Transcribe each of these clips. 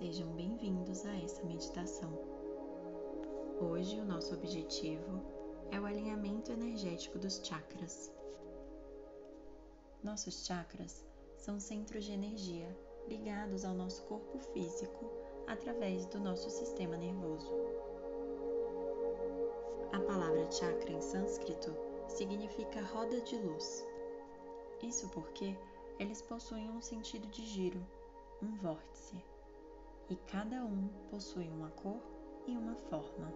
Sejam bem-vindos a essa meditação. Hoje o nosso objetivo é o alinhamento energético dos chakras. Nossos chakras são centros de energia ligados ao nosso corpo físico através do nosso sistema nervoso. A palavra chakra em sânscrito significa roda de luz. Isso porque eles possuem um sentido de giro, um vórtice e cada um possui uma cor e uma forma.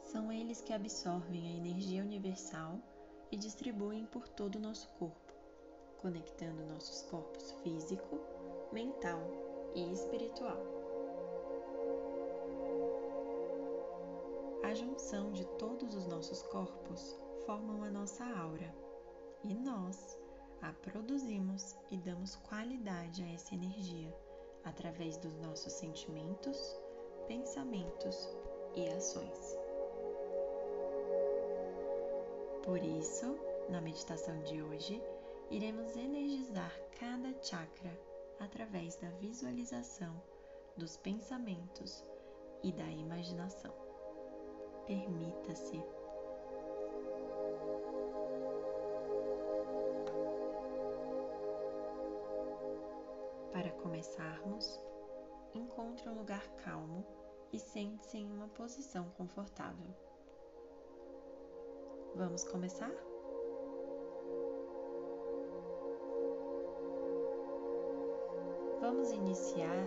São eles que absorvem a energia universal e distribuem por todo o nosso corpo, conectando nossos corpos físico, mental e espiritual. A junção de todos os nossos corpos formam a nossa aura e nós a produzimos e damos qualidade a essa energia através dos nossos sentimentos, pensamentos e ações. Por isso, na meditação de hoje, iremos energizar cada chakra através da visualização, dos pensamentos e da imaginação. Permita-se começarmos, encontre um lugar calmo e sente-se em uma posição confortável. Vamos começar? Vamos iniciar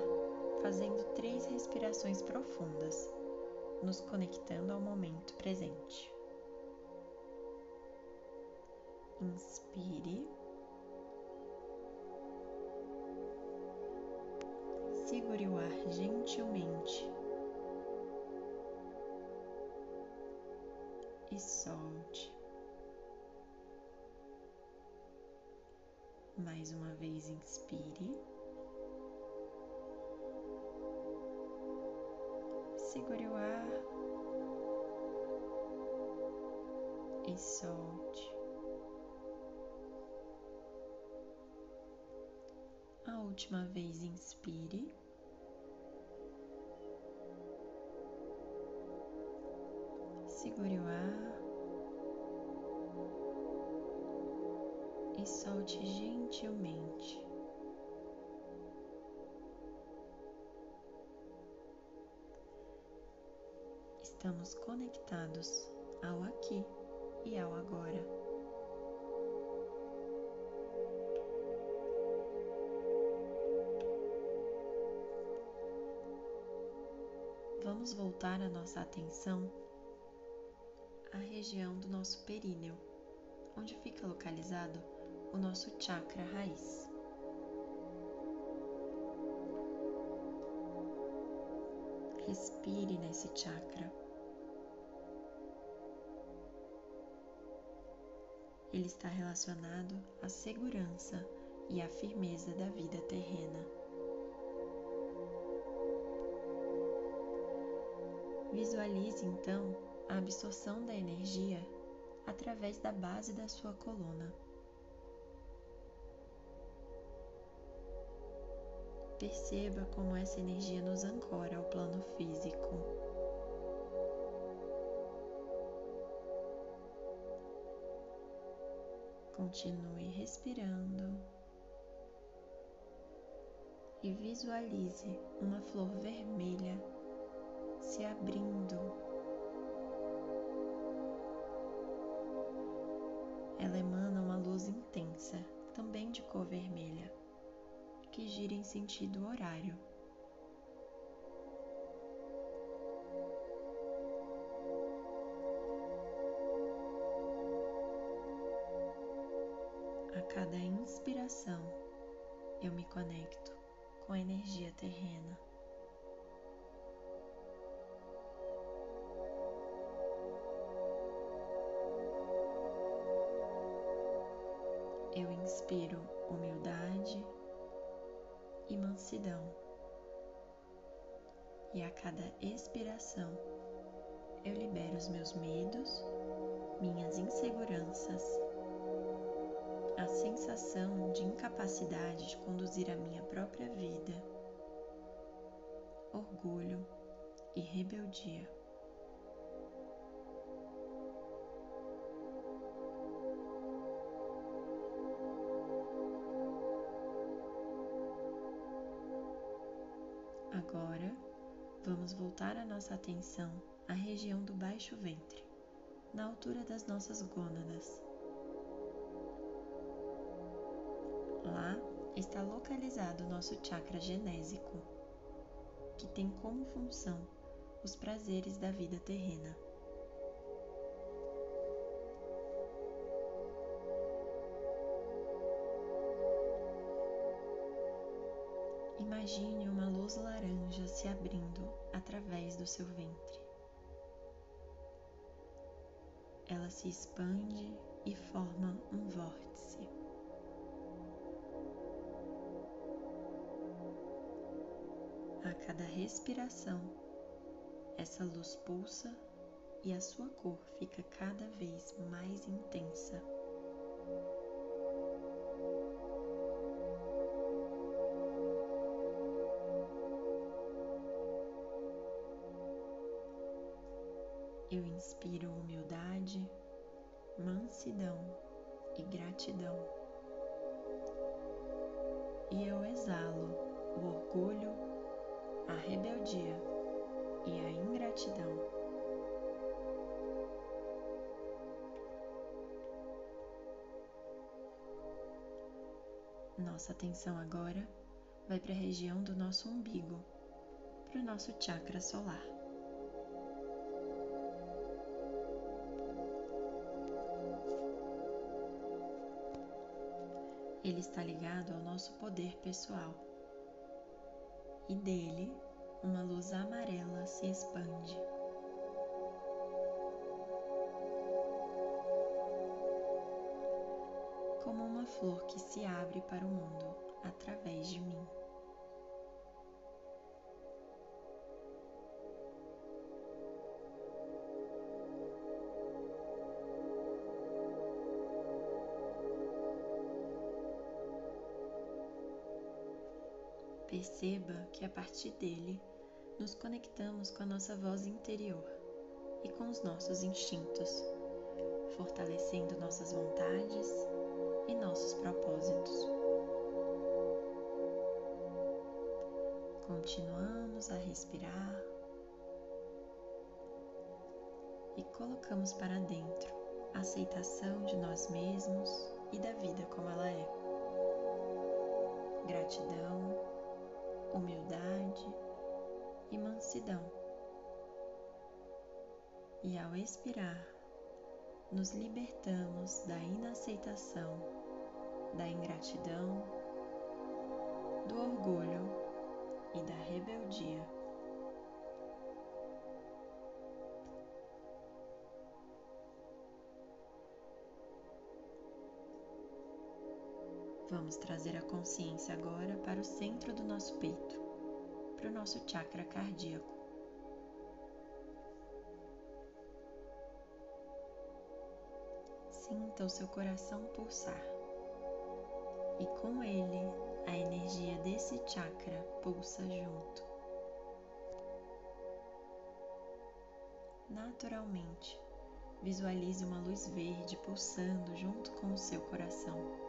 fazendo três respirações profundas, nos conectando ao momento presente. Inspire. Segure o ar gentilmente e solte. Mais uma vez, inspire. Segure o ar e solte. Última vez, inspire. Segure o ar e solte gentilmente. Estamos conectados ao aqui e ao agora. Vamos voltar a nossa atenção a região do nosso períneo, onde fica localizado o nosso chakra raiz. Respire nesse chakra. Ele está relacionado à segurança e à firmeza da vida terrena. Visualize então a absorção da energia através da base da sua coluna. Perceba como essa energia nos ancora ao plano físico. Continue respirando e visualize uma flor vermelha se abrindo Ela emana uma luz intensa, também de cor vermelha, que gira em sentido horário. Inspiro humildade e mansidão, e a cada expiração eu libero os meus medos, minhas inseguranças a sensação de incapacidade de conduzir a minha própria vida, orgulho e rebeldia. Vamos voltar a nossa atenção à região do baixo ventre, na altura das nossas gônadas. Lá está localizado o nosso chakra genésico, que tem como função os prazeres da vida terrena. Imagine uma luz laranja se abrindo através do seu ventre. Ela se expande e forma um vórtice. A cada respiração, essa luz pulsa e a sua cor fica cada vez mais intensa. Eu inspiro humildade, mansidão e gratidão. E eu exalo o orgulho, a rebeldia e a ingratidão. Nossa atenção agora vai para a região do nosso umbigo, para o nosso chakra solar. Ele está ligado ao nosso poder pessoal. E dele, uma luz amarela se expande. Como uma flor que se abre para o mundo através Perceba que a partir dele nos conectamos com a nossa voz interior e com os nossos instintos, fortalecendo nossas vontades e nossos propósitos. Continuamos a respirar e colocamos para dentro a aceitação de nós mesmos e da vida como ela é. Gratidão humildade e mansidão. E ao expirar, nos libertamos da inaceitação, da ingratidão, do orgulho e da rebeldia. Vamos trazer a consciência agora para o centro do nosso peito, para o nosso chakra cardíaco. Sinta o seu coração pulsar e com ele a energia desse chakra pulsa junto. Naturalmente, visualize uma luz verde pulsando junto com o seu coração.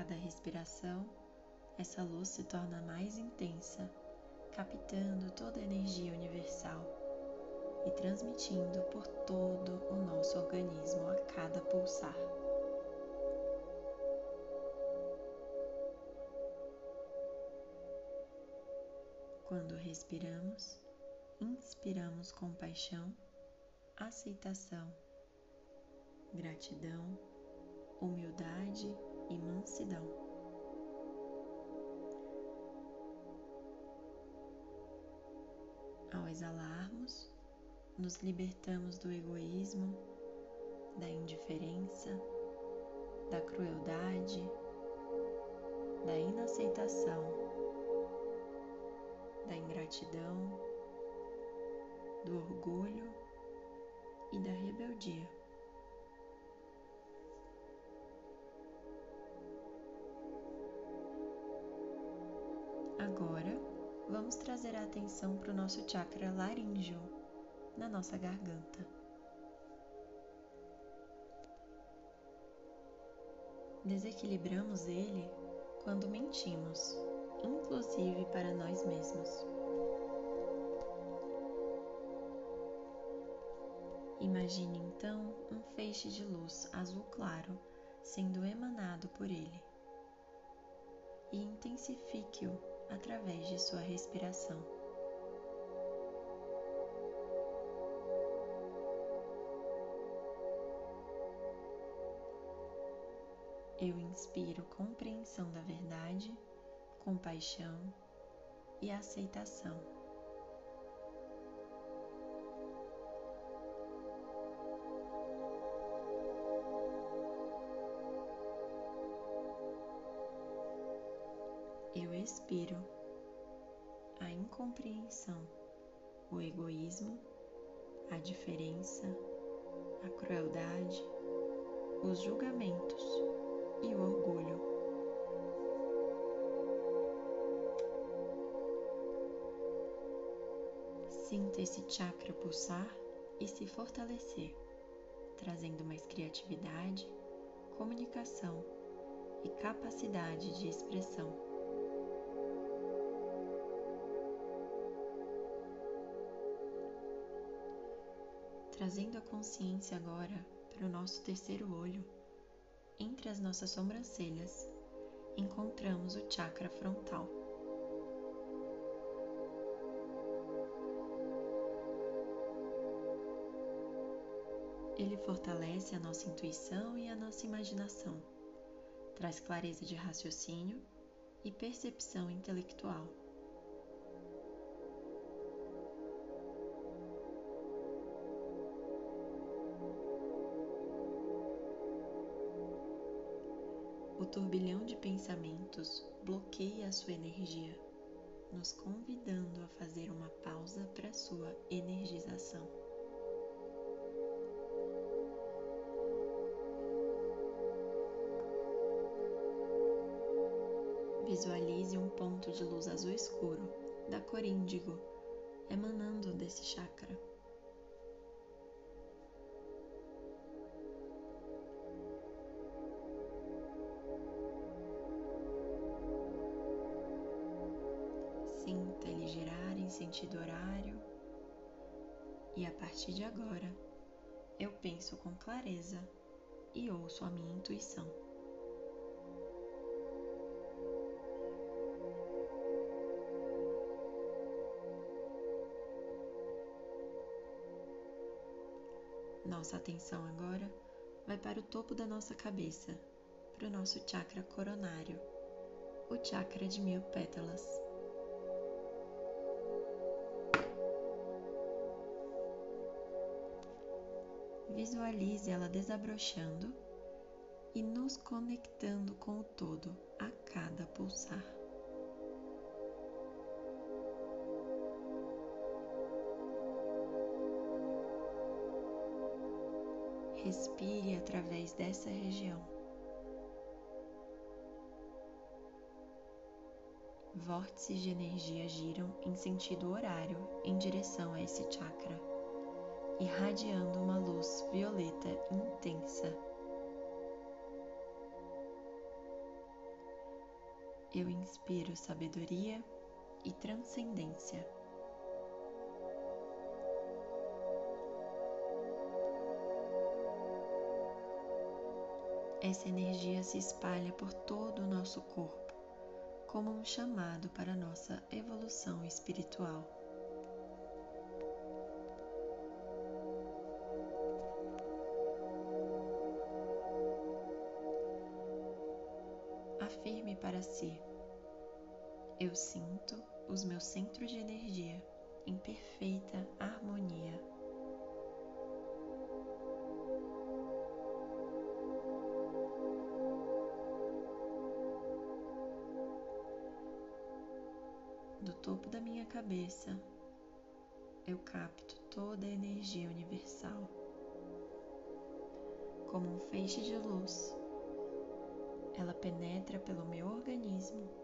Cada respiração, essa luz se torna mais intensa, captando toda a energia universal e transmitindo por todo o nosso organismo a cada pulsar. Quando respiramos, inspiramos compaixão, aceitação, gratidão, humildade e mansidão. Ao exalarmos, nos libertamos do egoísmo, da indiferença, da crueldade, da inaceitação, da ingratidão, do orgulho e da rebeldia. Vamos trazer a atenção para o nosso chakra laríngeo, na nossa garganta. Desequilibramos ele quando mentimos, inclusive para nós mesmos. Imagine então um feixe de luz azul claro sendo emanado por ele e intensifique-o através de sua respiração. Eu inspiro compreensão da verdade, compaixão e aceitação. Eu expiro a incompreensão, o egoísmo, a diferença, a crueldade, os julgamentos e o orgulho. Sinta esse chakra pulsar e se fortalecer, trazendo mais criatividade, comunicação e capacidade de expressão. Trazendo a consciência agora para o nosso terceiro olho entre as nossas sobrancelhas, encontramos o chakra frontal. Ele fortalece a nossa intuição e a nossa imaginação, traz clareza de raciocínio e percepção intelectual. Turbilhão de pensamentos bloqueia a sua energia, nos convidando a fazer uma pausa para sua energização. Visualize um ponto de luz azul escuro, da cor índigo, emanando desse chakra. Sentido horário e a partir de agora eu penso com clareza e ouço a minha intuição. Nossa atenção agora vai para o topo da nossa cabeça, para o nosso chakra coronário, o chakra de mil pétalas. Visualize ela desabrochando e nos conectando com o todo a cada pulsar. Respire através dessa região. Vórtices de energia giram em sentido horário em direção a esse chakra irradiando uma luz violeta intensa. Eu inspiro sabedoria e transcendência. Essa energia se espalha por todo o nosso corpo, como um chamado para nossa evolução espiritual. Eu sinto os meus centros de energia em perfeita harmonia. Do topo da minha cabeça, eu capto toda a energia universal como um feixe de luz. Ela penetra pelo meu organismo,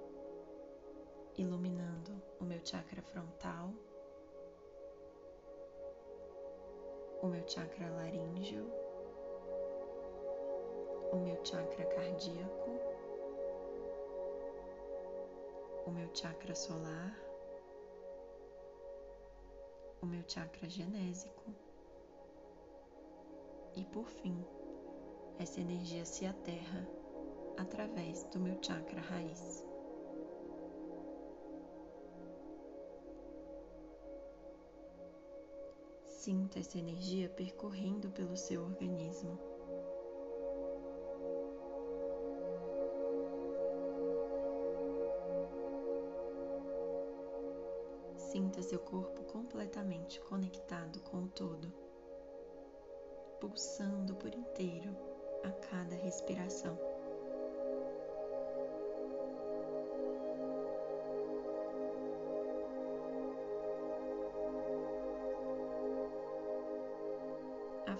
iluminando o meu chakra frontal, o meu chakra laríngeo, o meu chakra cardíaco, o meu chakra solar, o meu chakra genésico e por fim, essa energia se aterra através do meu chakra raiz. Sinta essa energia percorrendo pelo seu organismo. Sinta seu corpo completamente conectado com o todo, pulsando por inteiro a cada respiração.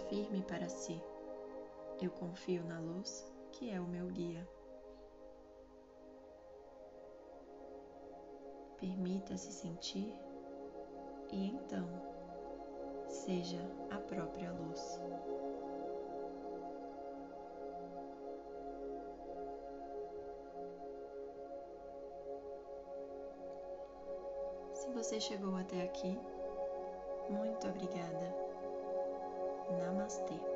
Afirme para si: Eu confio na luz que é o meu guia. Permita-se sentir e então seja a própria luz. Se você chegou até aqui, muito obrigada. Namastê.